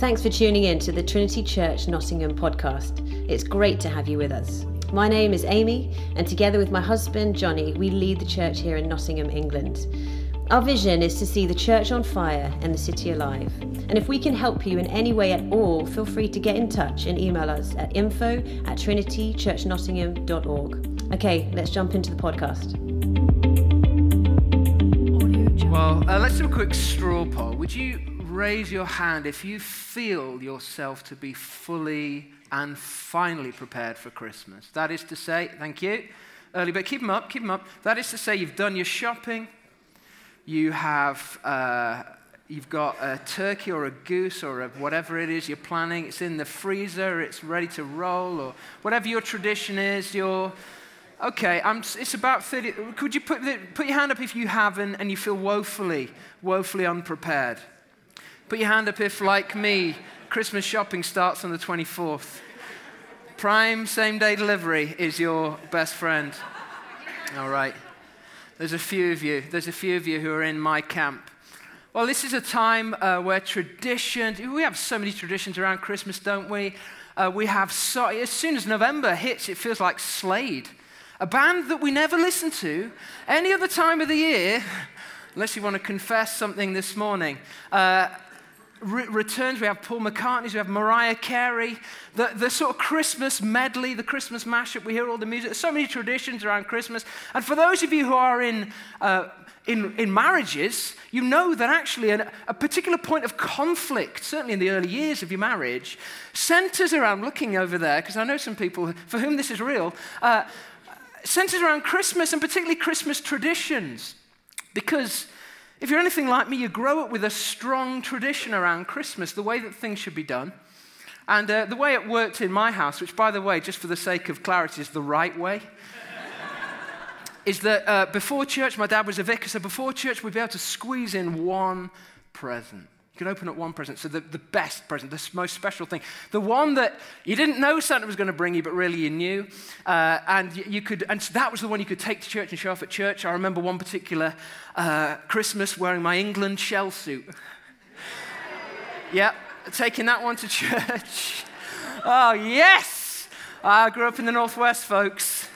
Thanks for tuning in to the Trinity Church Nottingham podcast. It's great to have you with us. My name is Amy, and together with my husband Johnny, we lead the church here in Nottingham, England. Our vision is to see the church on fire and the city alive. And if we can help you in any way at all, feel free to get in touch and email us at info at trinitychurchnottingham.org. Okay, let's jump into the podcast. Well, uh, let's do a quick straw poll. Would you raise your hand if you feel yourself to be fully and finally prepared for Christmas. That is to say, thank you, early, but keep them up, keep them up. That is to say, you've done your shopping, you have. Uh, you've got a turkey or a goose or a whatever it is you're planning. It's in the freezer, it's ready to roll, or whatever your tradition is. You're okay. I'm, it's about 30. Could you put, put your hand up if you haven't and you feel woefully, woefully unprepared? Put your hand up if, like me, Christmas shopping starts on the 24th. Prime same day delivery is your best friend. All right. There's a few of you. There's a few of you who are in my camp. Well, this is a time uh, where tradition, we have so many traditions around Christmas, don't we? Uh, we have so, as soon as November hits, it feels like Slade, a band that we never listen to any other time of the year, unless you want to confess something this morning. Uh, re- returns. We have Paul McCartney's, we have Mariah Carey, the, the sort of Christmas medley, the Christmas mashup. We hear all the music. There's so many traditions around Christmas. And for those of you who are in, uh, in, in marriages, you know that actually an, a particular point of conflict, certainly in the early years of your marriage, centers around looking over there, because I know some people for whom this is real, uh, centers around Christmas and particularly Christmas traditions. Because if you're anything like me, you grow up with a strong tradition around Christmas, the way that things should be done. And uh, the way it worked in my house, which, by the way, just for the sake of clarity, is the right way, is that uh, before church, my dad was a vicar, so before church, we'd be able to squeeze in one present could open up one present. So, the, the best present, the most special thing, the one that you didn't know Santa was going to bring you, but really you knew. Uh, and you, you, could, and so that was the one you could take to church and show off at church. I remember one particular uh, Christmas wearing my England shell suit. yep, taking that one to church. oh, yes! I grew up in the Northwest, folks.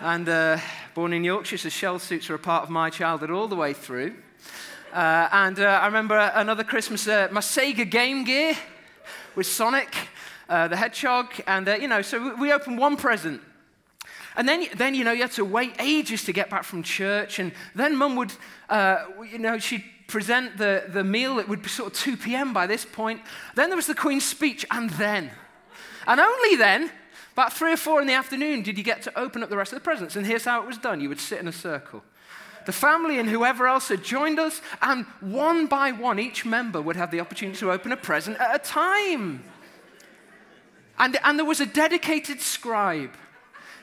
And uh, born in Yorkshire, so shell suits are a part of my childhood all the way through. Uh, and uh, I remember another Christmas, uh, my Sega Game Gear with Sonic uh, the Hedgehog. And, uh, you know, so we opened one present. And then, then, you know, you had to wait ages to get back from church. And then mum would, uh, you know, she'd present the, the meal. It would be sort of 2 p.m. by this point. Then there was the Queen's speech. And then, and only then, about three or four in the afternoon, did you get to open up the rest of the presents. And here's how it was done you would sit in a circle the family and whoever else had joined us, and one by one, each member would have the opportunity to open a present at a time. And, and there was a dedicated scribe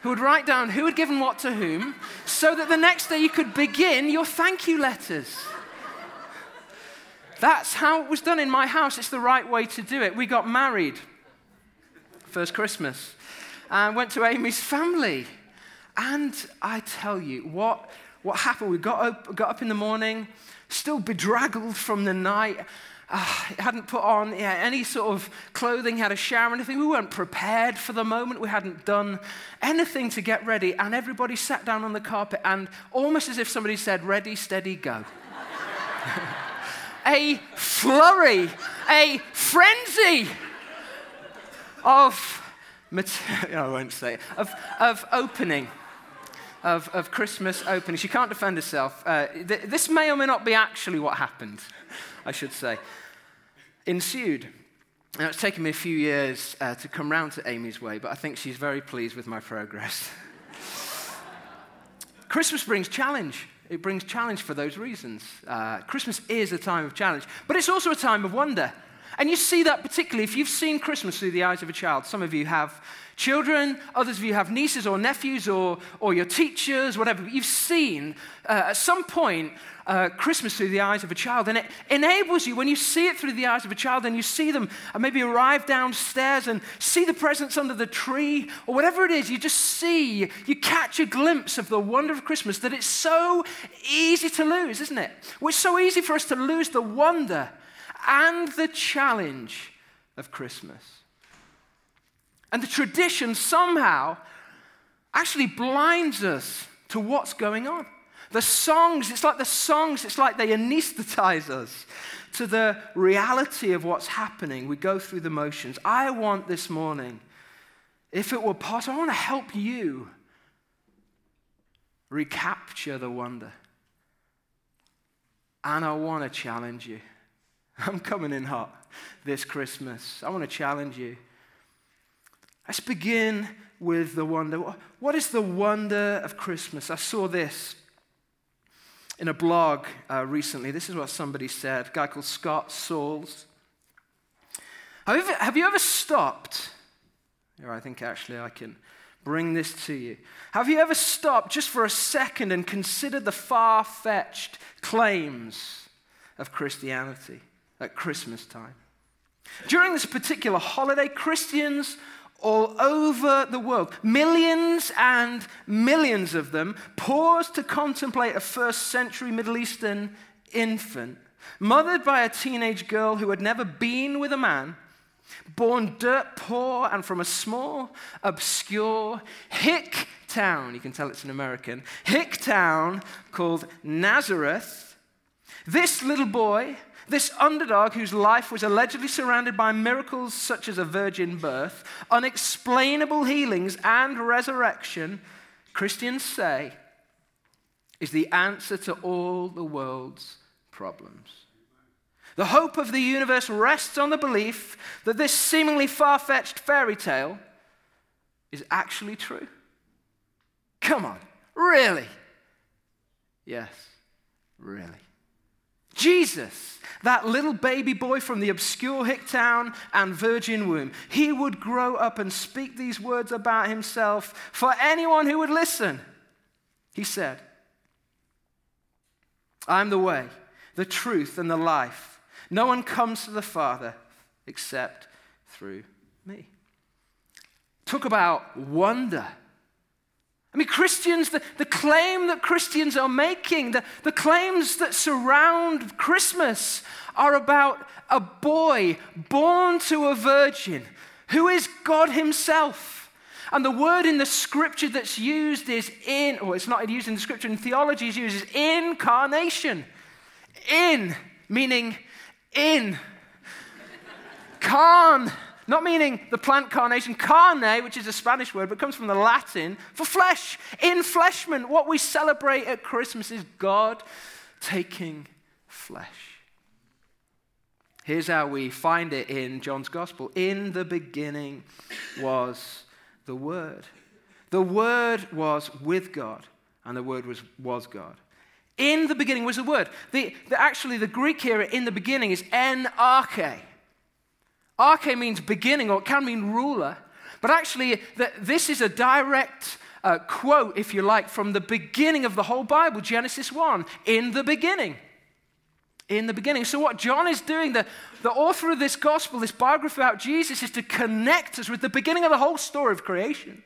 who would write down who had given what to whom so that the next day you could begin your thank you letters. That's how it was done in my house. It's the right way to do it. We got married first Christmas and went to Amy's family. And I tell you, what what happened. We got up, got up in the morning, still bedraggled from the night. Uh, hadn't put on yeah, any sort of clothing, had a shower, anything. We weren't prepared for the moment. We hadn't done anything to get ready. And everybody sat down on the carpet, and almost as if somebody said, Ready, steady, go. a flurry, a frenzy of, material, I won't say it, of, of opening of, of Christmas opening. She can't defend herself. Uh, th- this may or may not be actually what happened, I should say. Ensued. Now, it's taken me a few years uh, to come round to Amy's way, but I think she's very pleased with my progress. Christmas brings challenge. It brings challenge for those reasons. Uh, Christmas is a time of challenge, but it's also a time of wonder. And you see that particularly if you've seen Christmas through the eyes of a child. Some of you have children, others of you have nieces or nephews or, or your teachers, whatever. But you've seen uh, at some point uh, Christmas through the eyes of a child. And it enables you, when you see it through the eyes of a child and you see them uh, maybe arrive downstairs and see the presents under the tree or whatever it is, you just see, you catch a glimpse of the wonder of Christmas that it's so easy to lose, isn't it? Well, it's so easy for us to lose the wonder and the challenge of Christmas. And the tradition somehow actually blinds us to what's going on. The songs, it's like the songs, it's like they anesthetize us to the reality of what's happening. We go through the motions. I want this morning, if it were possible, I want to help you recapture the wonder. And I want to challenge you. I'm coming in hot this Christmas. I want to challenge you. Let's begin with the wonder. What is the wonder of Christmas? I saw this in a blog uh, recently. This is what somebody said, a guy called Scott Sauls. Have you ever, have you ever stopped? Here, I think actually I can bring this to you. Have you ever stopped just for a second and considered the far fetched claims of Christianity at Christmas time? During this particular holiday, Christians all over the world, millions and millions of them, paused to contemplate a first century Middle Eastern infant, mothered by a teenage girl who had never been with a man, born dirt poor and from a small, obscure hick town. You can tell it's an American hick town called Nazareth. This little boy this underdog, whose life was allegedly surrounded by miracles such as a virgin birth, unexplainable healings, and resurrection, Christians say, is the answer to all the world's problems. The hope of the universe rests on the belief that this seemingly far fetched fairy tale is actually true. Come on, really? Yes, really. Jesus, that little baby boy from the obscure hick town and virgin womb, he would grow up and speak these words about himself for anyone who would listen. He said, I'm the way, the truth, and the life. No one comes to the Father except through me. Talk about wonder. I mean, Christians, the, the claim that Christians are making, the, the claims that surround Christmas are about a boy born to a virgin who is God Himself. And the word in the scripture that's used is in, or it's not used in the scripture, in theology is used as incarnation. In, meaning in. Carn not meaning the plant carnation, carne, which is a Spanish word, but comes from the Latin for flesh, In enfleshment. What we celebrate at Christmas is God taking flesh. Here's how we find it in John's Gospel In the beginning was the Word. The Word was with God, and the Word was, was God. In the beginning was the Word. The, the, actually, the Greek here in the beginning is en arche. Means beginning, or it can mean ruler. But actually, this is a direct uh, quote, if you like, from the beginning of the whole Bible, Genesis 1. In the beginning. In the beginning. So, what John is doing, the, the author of this gospel, this biography about Jesus, is to connect us with the beginning of the whole story of creation.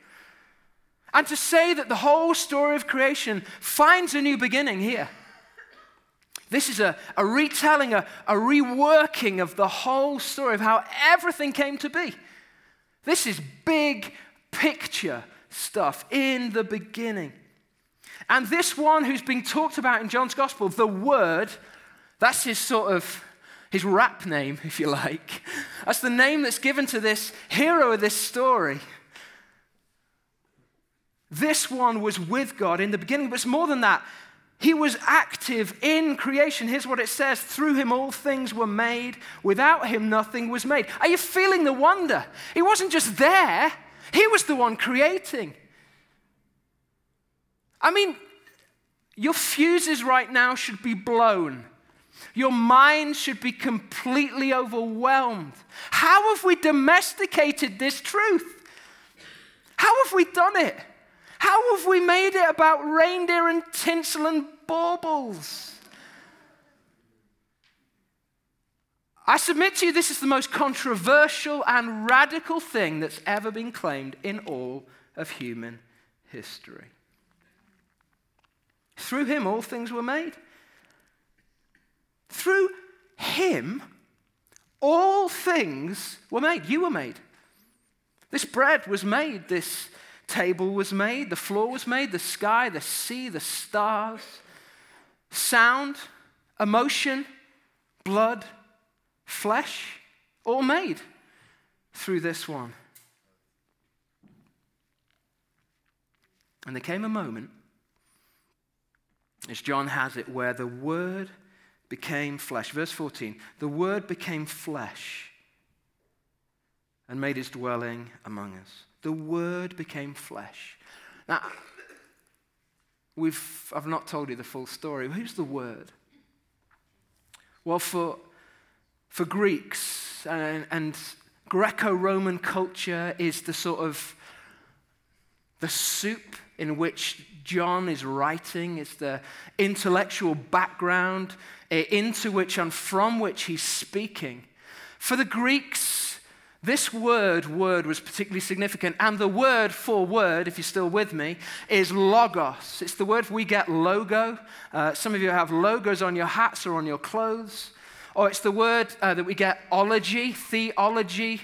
And to say that the whole story of creation finds a new beginning here. This is a, a retelling, a, a reworking of the whole story of how everything came to be. This is big picture stuff in the beginning. And this one who's being talked about in John's gospel, the Word, that's his sort of his rap name, if you like. That's the name that's given to this hero of this story. This one was with God in the beginning, but it's more than that. He was active in creation. Here's what it says Through him all things were made. Without him nothing was made. Are you feeling the wonder? He wasn't just there, he was the one creating. I mean, your fuses right now should be blown. Your mind should be completely overwhelmed. How have we domesticated this truth? How have we done it? How have we made it about reindeer and tinsel and baubles? I submit to you, this is the most controversial and radical thing that's ever been claimed in all of human history. Through him, all things were made. Through him, all things were made. You were made. This bread was made. This table was made. The floor was made. The sky, the sea, the stars, sound, emotion, blood, flesh, all made through this one. And there came a moment, as John has it, where the Word became flesh. Verse 14 the Word became flesh and made his dwelling among us. The Word became flesh. Now, we've, I've not told you the full story. Who's the Word? Well, for, for Greeks and, and Greco Roman culture is the sort of the soup in which John is writing, is the intellectual background eh, into which and from which he's speaking. For the Greeks, this word, word, was particularly significant. And the word for word, if you're still with me, is logos. It's the word we get logo. Uh, some of you have logos on your hats or on your clothes. Or it's the word uh, that we get ology, theology.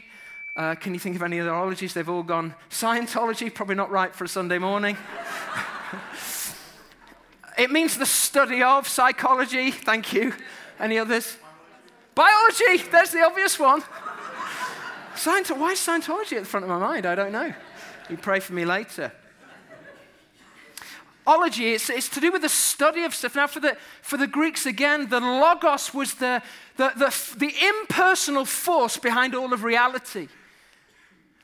Uh, can you think of any other ologies? They've all gone Scientology, probably not right for a Sunday morning. it means the study of psychology. Thank you. Any others? Biology, there's the obvious one. Why is Scientology at the front of my mind? I don't know. You pray for me later. Ology, it's, it's to do with the study of stuff. Now, for the, for the Greeks, again, the logos was the, the, the, the impersonal force behind all of reality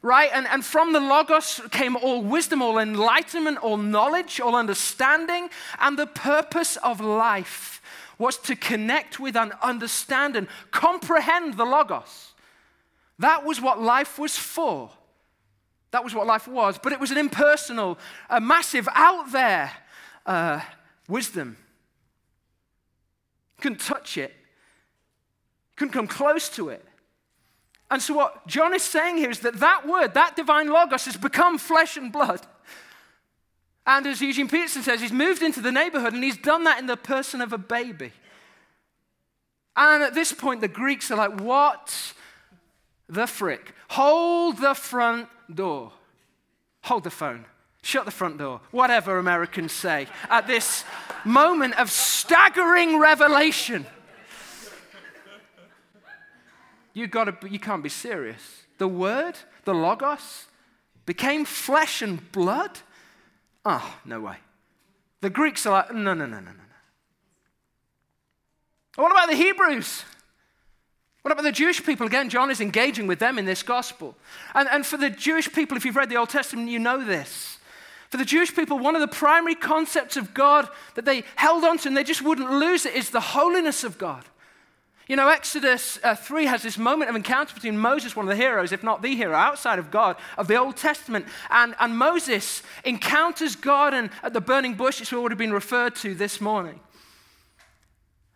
right? And, and from the Logos came all wisdom, all enlightenment, all knowledge, all understanding. And the purpose of life was to connect with and understand and comprehend the Logos. That was what life was for. That was what life was. But it was an impersonal, a massive, out there uh, wisdom. Couldn't touch it, couldn't come close to it. And so, what John is saying here is that that word, that divine logos, has become flesh and blood. And as Eugene Peterson says, he's moved into the neighborhood and he's done that in the person of a baby. And at this point, the Greeks are like, What the frick? Hold the front door. Hold the phone. Shut the front door. Whatever Americans say at this moment of staggering revelation. You, gotta, you can't be serious. The Word, the Logos, became flesh and blood? Oh, no way. The Greeks are like, no, no, no, no, no. What about the Hebrews? What about the Jewish people? Again, John is engaging with them in this gospel. And, and for the Jewish people, if you've read the Old Testament, you know this. For the Jewish people, one of the primary concepts of God that they held on to and they just wouldn't lose it is the holiness of God. You know, Exodus uh, 3 has this moment of encounter between Moses, one of the heroes, if not the hero, outside of God, of the Old Testament. And, and Moses encounters God and, at the burning bush, it's already been referred to this morning.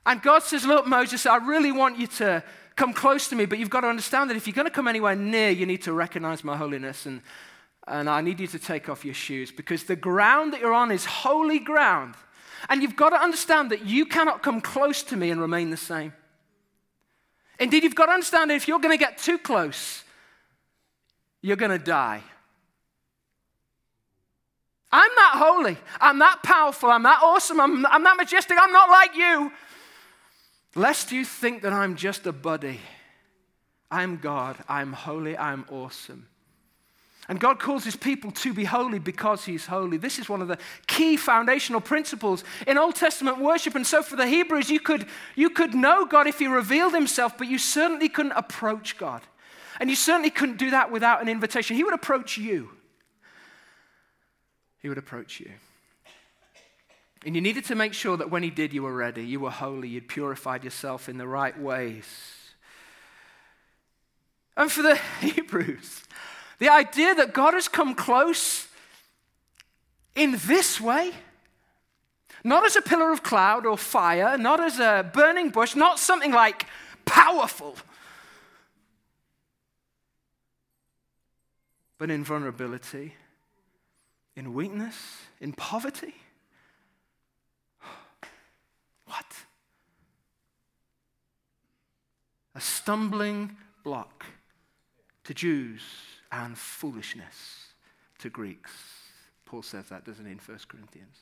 And God says, Look, Moses, I really want you to come close to me, but you've got to understand that if you're going to come anywhere near, you need to recognize my holiness. And, and I need you to take off your shoes because the ground that you're on is holy ground. And you've got to understand that you cannot come close to me and remain the same. Indeed, you've got to understand that if you're going to get too close, you're going to die. I'm that holy. I'm that powerful. I'm that awesome. I'm, I'm that majestic. I'm not like you. Lest you think that I'm just a buddy. I'm God. I'm holy. I'm awesome. And God calls his people to be holy because he's holy. This is one of the key foundational principles in Old Testament worship. And so for the Hebrews, you could, you could know God if he revealed himself, but you certainly couldn't approach God. And you certainly couldn't do that without an invitation. He would approach you. He would approach you. And you needed to make sure that when he did, you were ready, you were holy, you'd purified yourself in the right ways. And for the Hebrews, the idea that God has come close in this way, not as a pillar of cloud or fire, not as a burning bush, not something like powerful, but in vulnerability, in weakness, in poverty. What? A stumbling block to Jews and foolishness to Greeks. Paul says that, doesn't he, in 1 Corinthians?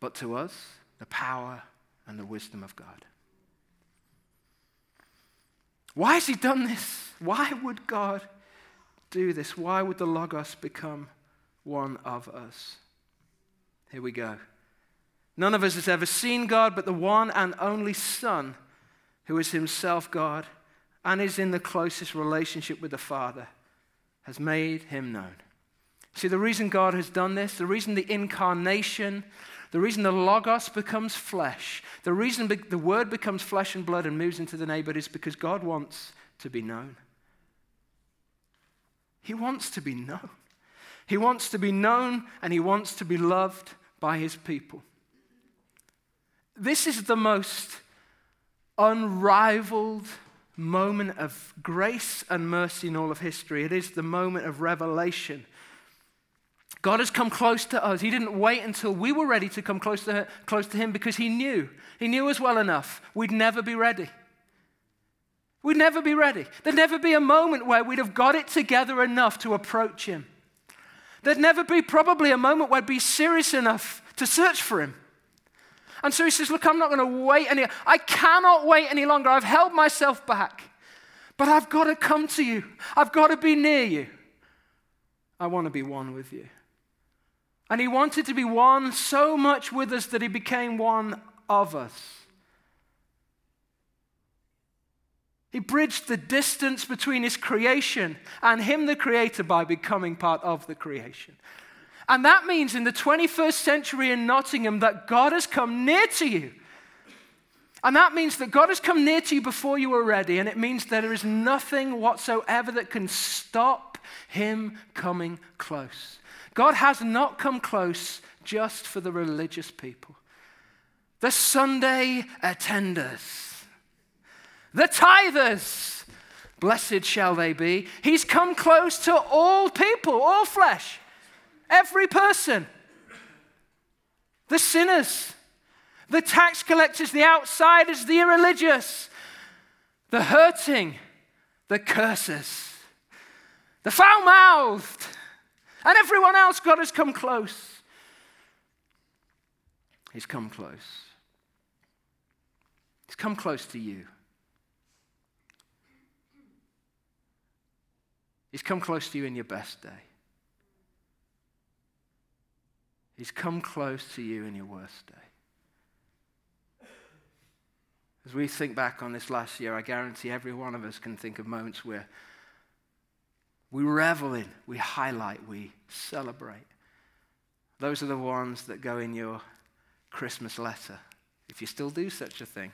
But to us, the power and the wisdom of God. Why has he done this? Why would God do this? Why would the Logos become one of us? Here we go. None of us has ever seen God, but the one and only Son, who is himself God and is in the closest relationship with the Father, has made him known. See, the reason God has done this, the reason the incarnation, the reason the Logos becomes flesh, the reason the Word becomes flesh and blood and moves into the neighborhood is because God wants to be known. He wants to be known. He wants to be known and he wants to be loved by his people. This is the most unrivaled moment of grace and mercy in all of history. It is the moment of revelation God has come close to us. He didn't wait until we were ready to come close to, close to Him because He knew. He knew us well enough. We'd never be ready. We'd never be ready. There'd never be a moment where we'd have got it together enough to approach Him. There'd never be probably a moment where I'd be serious enough to search for Him. And so He says, Look, I'm not going to wait any I cannot wait any longer. I've held myself back. But I've got to come to you. I've got to be near you. I want to be one with you. And he wanted to be one so much with us that he became one of us. He bridged the distance between his creation and him, the creator, by becoming part of the creation. And that means in the 21st century in Nottingham that God has come near to you. And that means that God has come near to you before you were ready. And it means that there is nothing whatsoever that can stop him coming close. God has not come close just for the religious people. The Sunday attenders, the tithers, blessed shall they be. He's come close to all people, all flesh, every person. The sinners, the tax collectors, the outsiders, the irreligious, the hurting, the curses, the foul mouthed, and everyone else, God has come close. He's come close. He's come close to you. He's come close to you in your best day. He's come close to you in your worst day. As we think back on this last year, I guarantee every one of us can think of moments where we revel in, we highlight, we celebrate. Those are the ones that go in your Christmas letter, if you still do such a thing.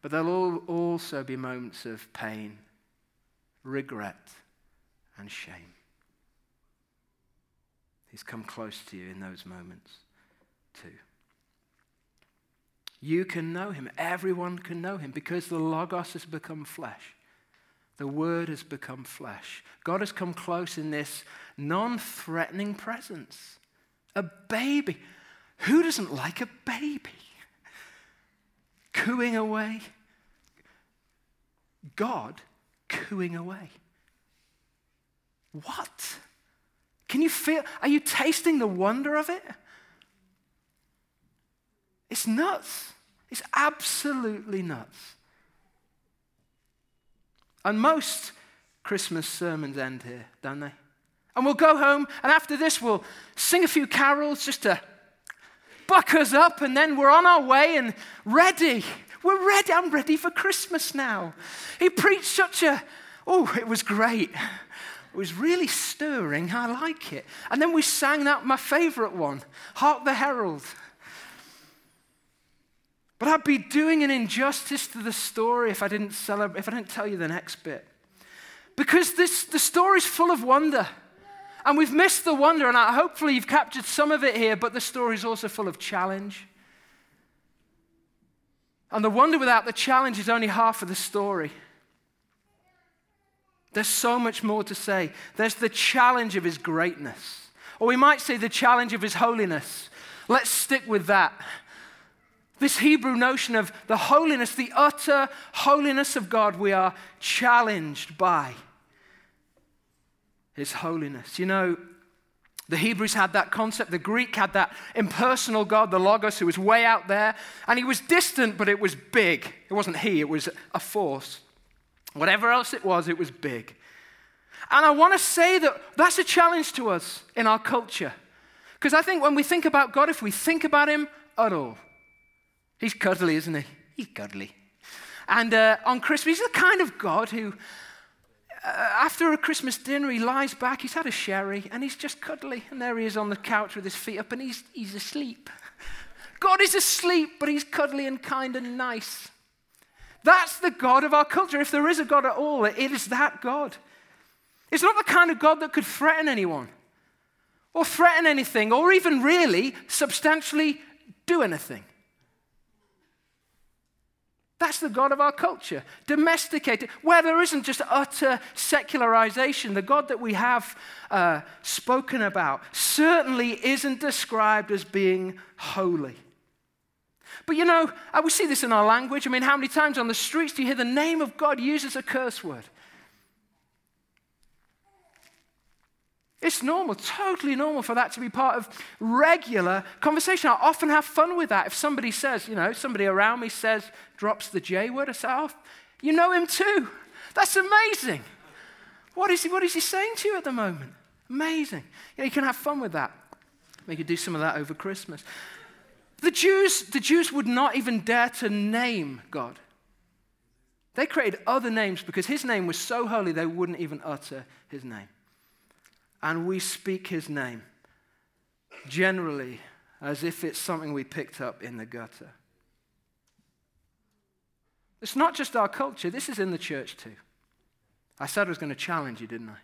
But there'll also be moments of pain, regret, and shame. He's come close to you in those moments too. You can know him. Everyone can know him because the Logos has become flesh. The Word has become flesh. God has come close in this non threatening presence. A baby. Who doesn't like a baby? Cooing away. God cooing away. What? Can you feel? Are you tasting the wonder of it? It's nuts. It's absolutely nuts. And most Christmas sermons end here, don't they? And we'll go home, and after this, we'll sing a few carols just to buck us up, and then we're on our way and ready. We're ready. I'm ready for Christmas now. He preached such a, oh, it was great. It was really stirring. I like it. And then we sang that, my favorite one, Hark the Herald. But I'd be doing an injustice to the story if I didn't celebrate, if I didn't tell you the next bit. Because this, the story's full of wonder. And we've missed the wonder, and I, hopefully you've captured some of it here, but the story's also full of challenge. And the wonder without the challenge is only half of the story. There's so much more to say. There's the challenge of his greatness, or we might say the challenge of his holiness. Let's stick with that. This Hebrew notion of the holiness, the utter holiness of God, we are challenged by His holiness. You know, the Hebrews had that concept, the Greek had that impersonal God, the Logos, who was way out there, and he was distant, but it was big. It wasn't he, it was a force. Whatever else it was, it was big. And I want to say that that's a challenge to us in our culture. Because I think when we think about God, if we think about him at all, he's cuddly, isn't he? He's cuddly. And uh, on Christmas, he's the kind of God who uh, after a Christmas dinner, he lies back, he's had a sherry, and he's just cuddly. And there he is on the couch with his feet up, and he's, he's asleep. God is asleep, but he's cuddly and kind and nice. That's the God of our culture. If there is a God at all, it is that God. It's not the kind of God that could threaten anyone, or threaten anything, or even really substantially do anything. That's the God of our culture, domesticated, where there isn't just utter secularization. The God that we have uh, spoken about certainly isn't described as being holy. But you know, we see this in our language. I mean, how many times on the streets do you hear the name of God used as a curse word? It's normal, totally normal for that to be part of regular conversation. I often have fun with that. If somebody says, you know, somebody around me says, drops the J word, I say, oh, you know him too. That's amazing. What is he, what is he saying to you at the moment? Amazing. You, know, you can have fun with that. We could do some of that over Christmas. The Jews, the Jews would not even dare to name God. They created other names because his name was so holy they wouldn't even utter his name and we speak his name, generally as if it's something we picked up in the gutter. It's not just our culture, this is in the church too. I said I was going to challenge you, didn't I?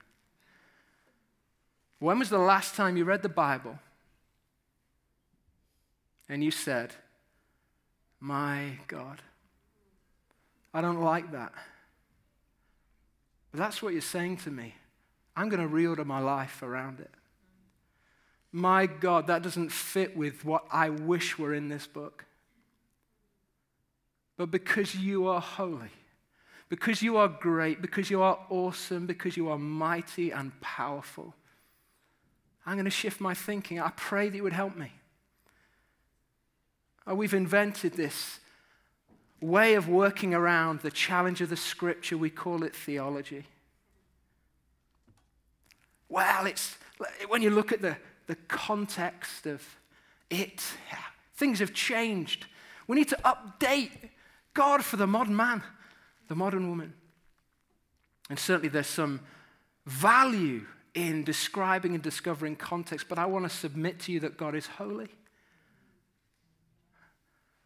When was the last time you read the Bible and you said, My God, I don't like that? But that's what you're saying to me. I'm going to reorder my life around it. My God, that doesn't fit with what I wish were in this book. But because you are holy, because you are great, because you are awesome, because you are mighty and powerful, I'm going to shift my thinking. I pray that you would help me. Oh, we've invented this way of working around the challenge of the scripture. We call it theology. Well, it's when you look at the, the context of it, things have changed. We need to update God for the modern man, the modern woman. And certainly there's some value in describing and discovering context, but I want to submit to you that God is holy,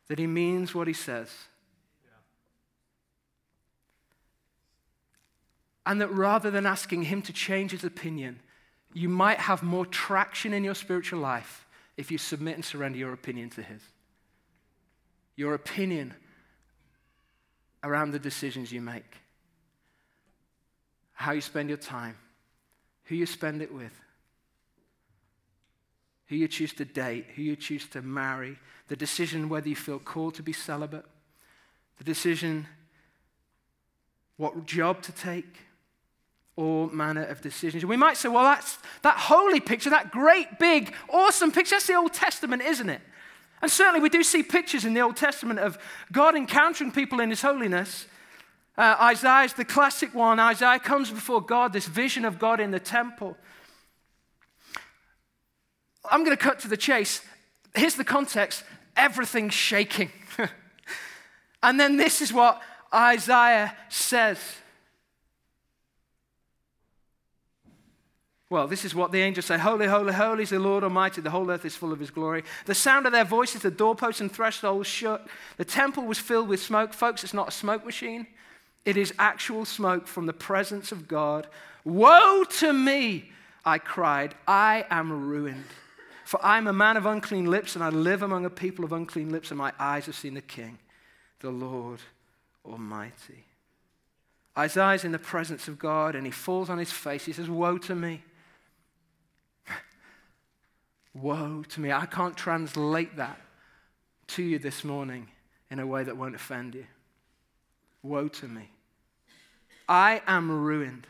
that He means what He says. And that rather than asking him to change his opinion, you might have more traction in your spiritual life if you submit and surrender your opinion to his. Your opinion around the decisions you make, how you spend your time, who you spend it with, who you choose to date, who you choose to marry, the decision whether you feel called to be celibate, the decision what job to take, all manner of decisions. We might say, well, that's that holy picture, that great, big, awesome picture, that's the Old Testament, isn't it? And certainly we do see pictures in the Old Testament of God encountering people in his holiness. Uh, Isaiah's the classic one. Isaiah comes before God, this vision of God in the temple. I'm going to cut to the chase. Here's the context everything's shaking. and then this is what Isaiah says. Well, this is what the angels say Holy, holy, holy is the Lord Almighty. The whole earth is full of his glory. The sound of their voices, the doorposts and thresholds shook. The temple was filled with smoke. Folks, it's not a smoke machine, it is actual smoke from the presence of God. Woe to me, I cried. I am ruined. For I am a man of unclean lips, and I live among a people of unclean lips, and my eyes have seen the King, the Lord Almighty. Isaiah's in the presence of God, and he falls on his face. He says, Woe to me. Woe to me. I can't translate that. to you this morning in a way that won't offend you. Woe to me. I am ruined.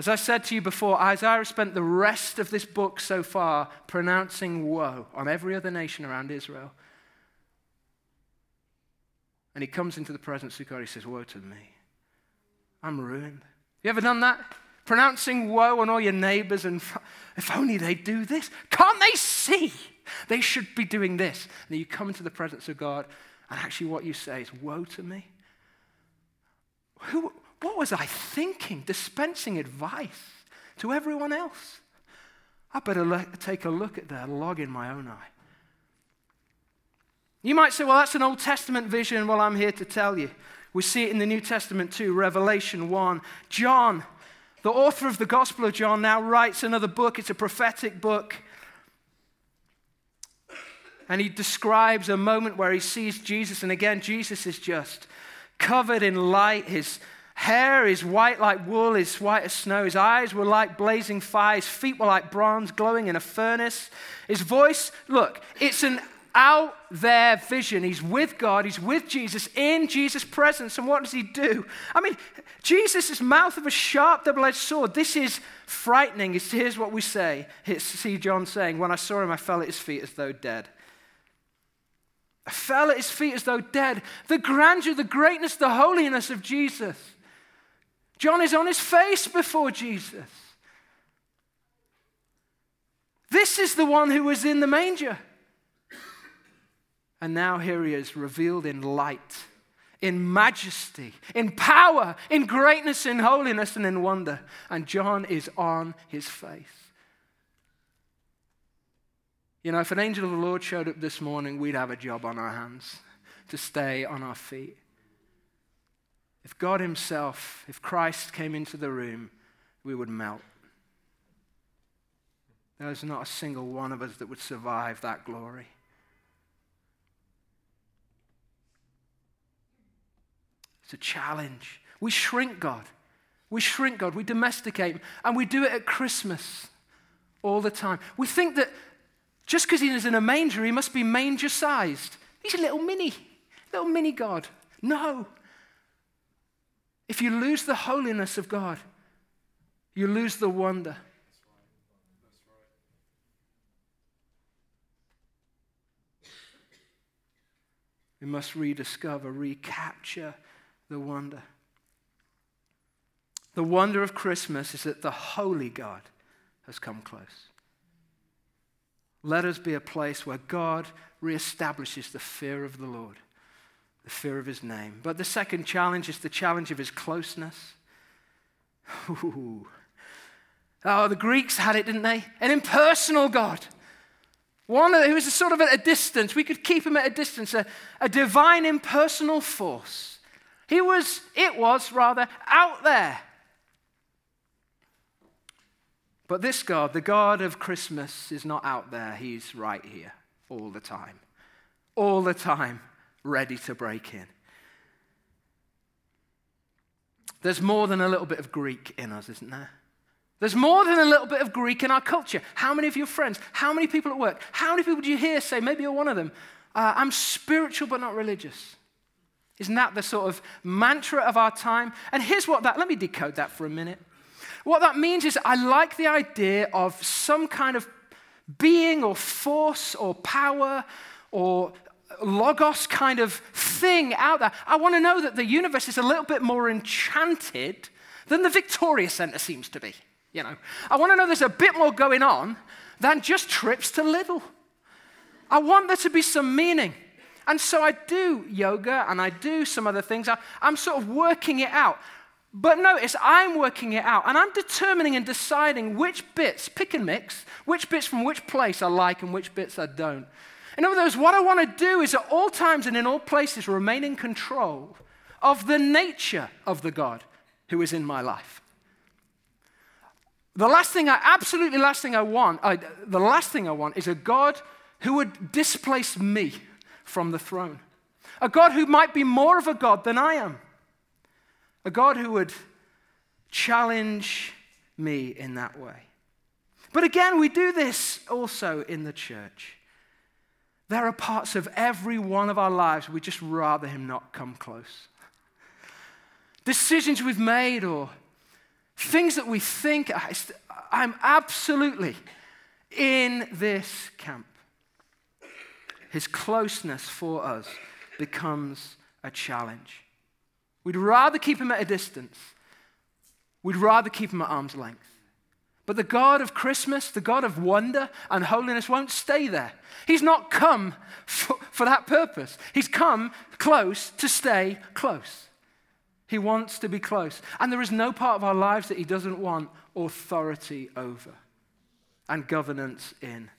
As I said to you before, Isaiah spent the rest of this book so far pronouncing woe on every other nation around Israel. And he comes into the presence of God. He says, Woe to me. I'm ruined. You ever done that? Pronouncing woe on all your neighbors, and if only they do this. Can't they see? They should be doing this. And then you come into the presence of God, and actually what you say is, Woe to me. Who, what was I thinking? Dispensing advice to everyone else. I better look, take a look at that log in my own eye. You might say, well, that's an Old Testament vision. Well, I'm here to tell you. We see it in the New Testament too, Revelation 1. John, the author of the Gospel of John, now writes another book. It's a prophetic book. And he describes a moment where he sees Jesus. And again, Jesus is just covered in light. His hair is white like wool, is white as snow. His eyes were like blazing fire. His feet were like bronze glowing in a furnace. His voice, look, it's an out there vision. He's with God, he's with Jesus, in Jesus' presence. And what does he do? I mean, Jesus' is mouth of a sharp double edged sword. This is frightening. Here's what we say. See John saying, When I saw him, I fell at his feet as though dead. I fell at his feet as though dead. The grandeur, the greatness, the holiness of Jesus. John is on his face before Jesus. This is the one who was in the manger. And now here he is, revealed in light, in majesty, in power, in greatness, in holiness, and in wonder. And John is on his face. You know, if an angel of the Lord showed up this morning, we'd have a job on our hands to stay on our feet. If God Himself, if Christ came into the room, we would melt. There's not a single one of us that would survive that glory. It's a challenge. We shrink God. We shrink God. We domesticate Him. And we do it at Christmas all the time. We think that just because He is in a manger, He must be manger sized. He's a little mini, little mini God. No. If you lose the holiness of God, you lose the wonder. We must rediscover, recapture the wonder. The wonder of Christmas is that the holy God has come close. Let us be a place where God reestablishes the fear of the Lord, the fear of his name. But the second challenge is the challenge of his closeness. Ooh. Oh, the Greeks had it, didn't they? An impersonal God. One who was sort of at a distance. We could keep him at a distance, a, a divine impersonal force he was, it was rather, out there. But this God, the God of Christmas, is not out there. He's right here all the time. All the time, ready to break in. There's more than a little bit of Greek in us, isn't there? There's more than a little bit of Greek in our culture. How many of your friends, how many people at work, how many people do you hear say, maybe you're one of them, uh, I'm spiritual but not religious? Isn't that the sort of mantra of our time? And here's what that, let me decode that for a minute. What that means is I like the idea of some kind of being or force or power or logos kind of thing out there. I want to know that the universe is a little bit more enchanted than the Victoria Centre seems to be. You know, I want to know there's a bit more going on than just trips to Lidl. I want there to be some meaning. And so I do yoga and I do some other things. I, am sort of working it out. But notice, I'm working it out and I'm determining and deciding which bits, pick and mix, which bits from which place I like and which bits I don't. In other words, what I want to do is at all times and in all places remain in control of the nature of the God who is in my life. The last thing I, absolutely last thing I want, I, the last thing I want is a God who would displace me from the throne. A God who might be more of a God than I am. A God who would challenge me in that way. But again, we do this also in the church. There are parts of every one of our lives we'd just rather Him not come close. Decisions we've made or things that we think, I'm absolutely in this camp. His closeness for us becomes a challenge. We'd rather keep him at a distance, we'd rather keep him at arm's length. But the God of Christmas, the God of wonder and holiness, won't stay there. He's not come for, for, that purpose. He's come close to stay close. He wants to be close. And there is no part of our lives that He doesn't want authority over and governance in.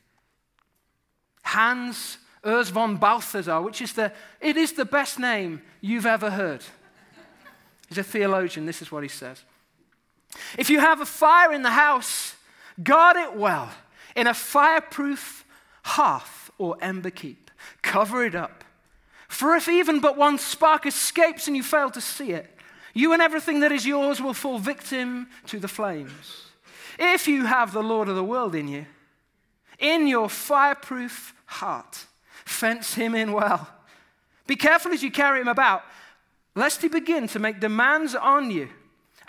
Hans Urs von Balthasar, which is the, it is the best name you've ever heard. He's a theologian. This is what he says. If you have a fire in the house, guard it well in a fireproof hearth or ember keep. Cover it up. For if even but one spark escapes and you fail to see it, you and everything that is yours will fall victim to the flames. If you have the Lord of the world in you, in your fireproof heart, fence him in well. Be careful as you carry him about, lest he begin to make demands on you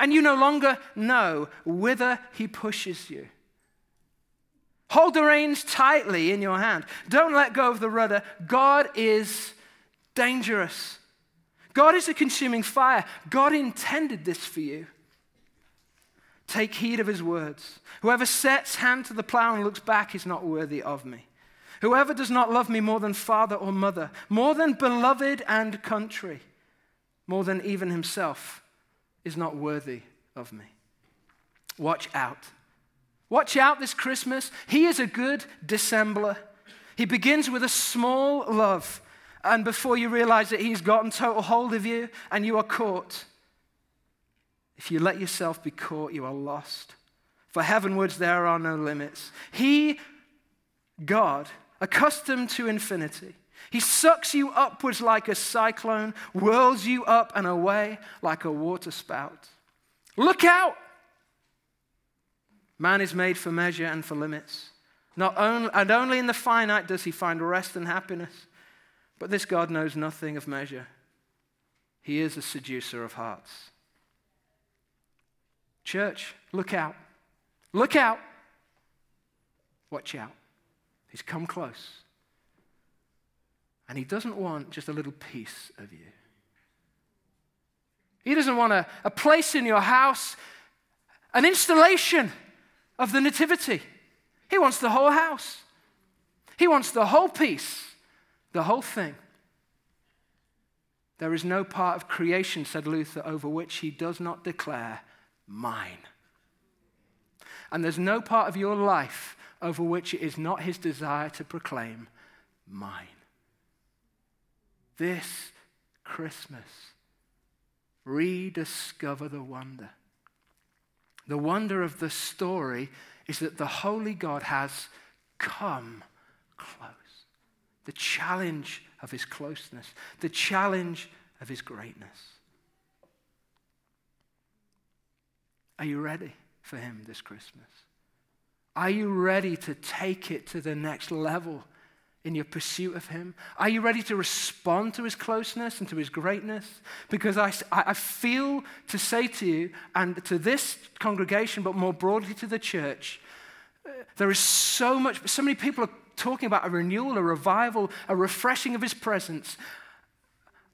and you no longer know whither he pushes you. Hold the reins tightly in your hand. Don't let go of the rudder. God is dangerous. God is a consuming fire. God intended this for you. Take heed of his words. Whoever sets hand to the plow and looks back is not worthy of me. Whoever does not love me more than father or mother, more than beloved and country, more than even himself, is not worthy of me. Watch out. Watch out this Christmas. He is a good dissembler. He begins with a small love, and before you realize that he's gotten total hold of you and you are caught, if you let yourself be caught, you are lost. For heavenwards there are no limits. He, God, accustomed to infinity, he sucks you upwards like a cyclone, whirls you up and away like a waterspout. Look out! Man is made for measure and for limits. Not only, and only in the finite does he find rest and happiness. But this God knows nothing of measure. He is a seducer of hearts. Church, look out. Look out. Watch out. He's come close. And he doesn't want just a little piece of you. He doesn't want a, a place in your house, an installation of the Nativity. He wants the whole house. He wants the whole piece, the whole thing. There is no part of creation, said Luther, over which he does not declare, mine. And there's no part of your life over which it is not his desire to proclaim, mine this Christmas, rediscover the wonder. The wonder of the story is that the Holy God has come close. The challenge of his closeness, the challenge of his greatness. Are you ready for him this Christmas? Are you ready to take it to the next level in your pursuit of Him? Are you ready to respond to His closeness and to His greatness? Because I, I feel to say to you and to this congregation, but more broadly to the church, uh, there is so much, so many people are talking about a renewal, a revival, a refreshing of His presence.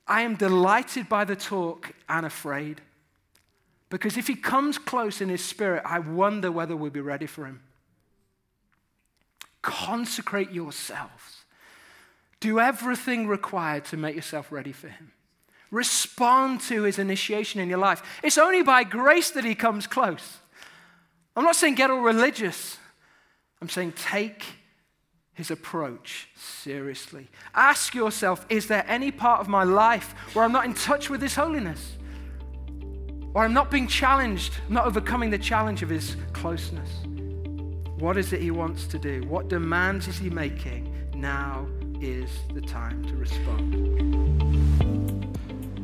I am delighted by the talk and afraid. Because if He comes close in His Spirit, I wonder whether we'll be ready for Him. Consecrate yourselves do everything required to make yourself ready for Him. Respond to His initiation in your life. It's only by grace that He comes close. I'm not saying get all religious, I'm saying take His approach seriously. Ask yourself is there any part of my life where I'm not in touch with His holiness? Or I'm not being challenged, I'm not overcoming the challenge of His closeness? What is it He wants to do? What demands is He making now is the time to respond.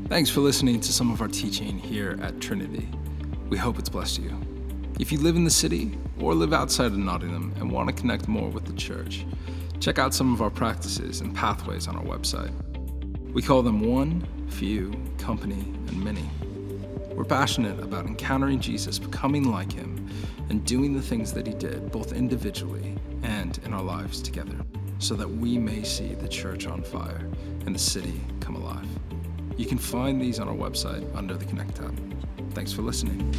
Thanks for listening to some of our teaching here at Trinity. We hope it's blessed you. If you live in the city or live outside of Nottingham and want to connect more with the church, Check out some of our practices and pathways on our website. We call them one, few, company, and many. We're passionate about encountering Jesus, becoming like him, and doing the things that he did, both individually and in our lives together, so that we may see the church on fire and the city come alive. You can find these on our website under the Connect tab. Thanks for listening.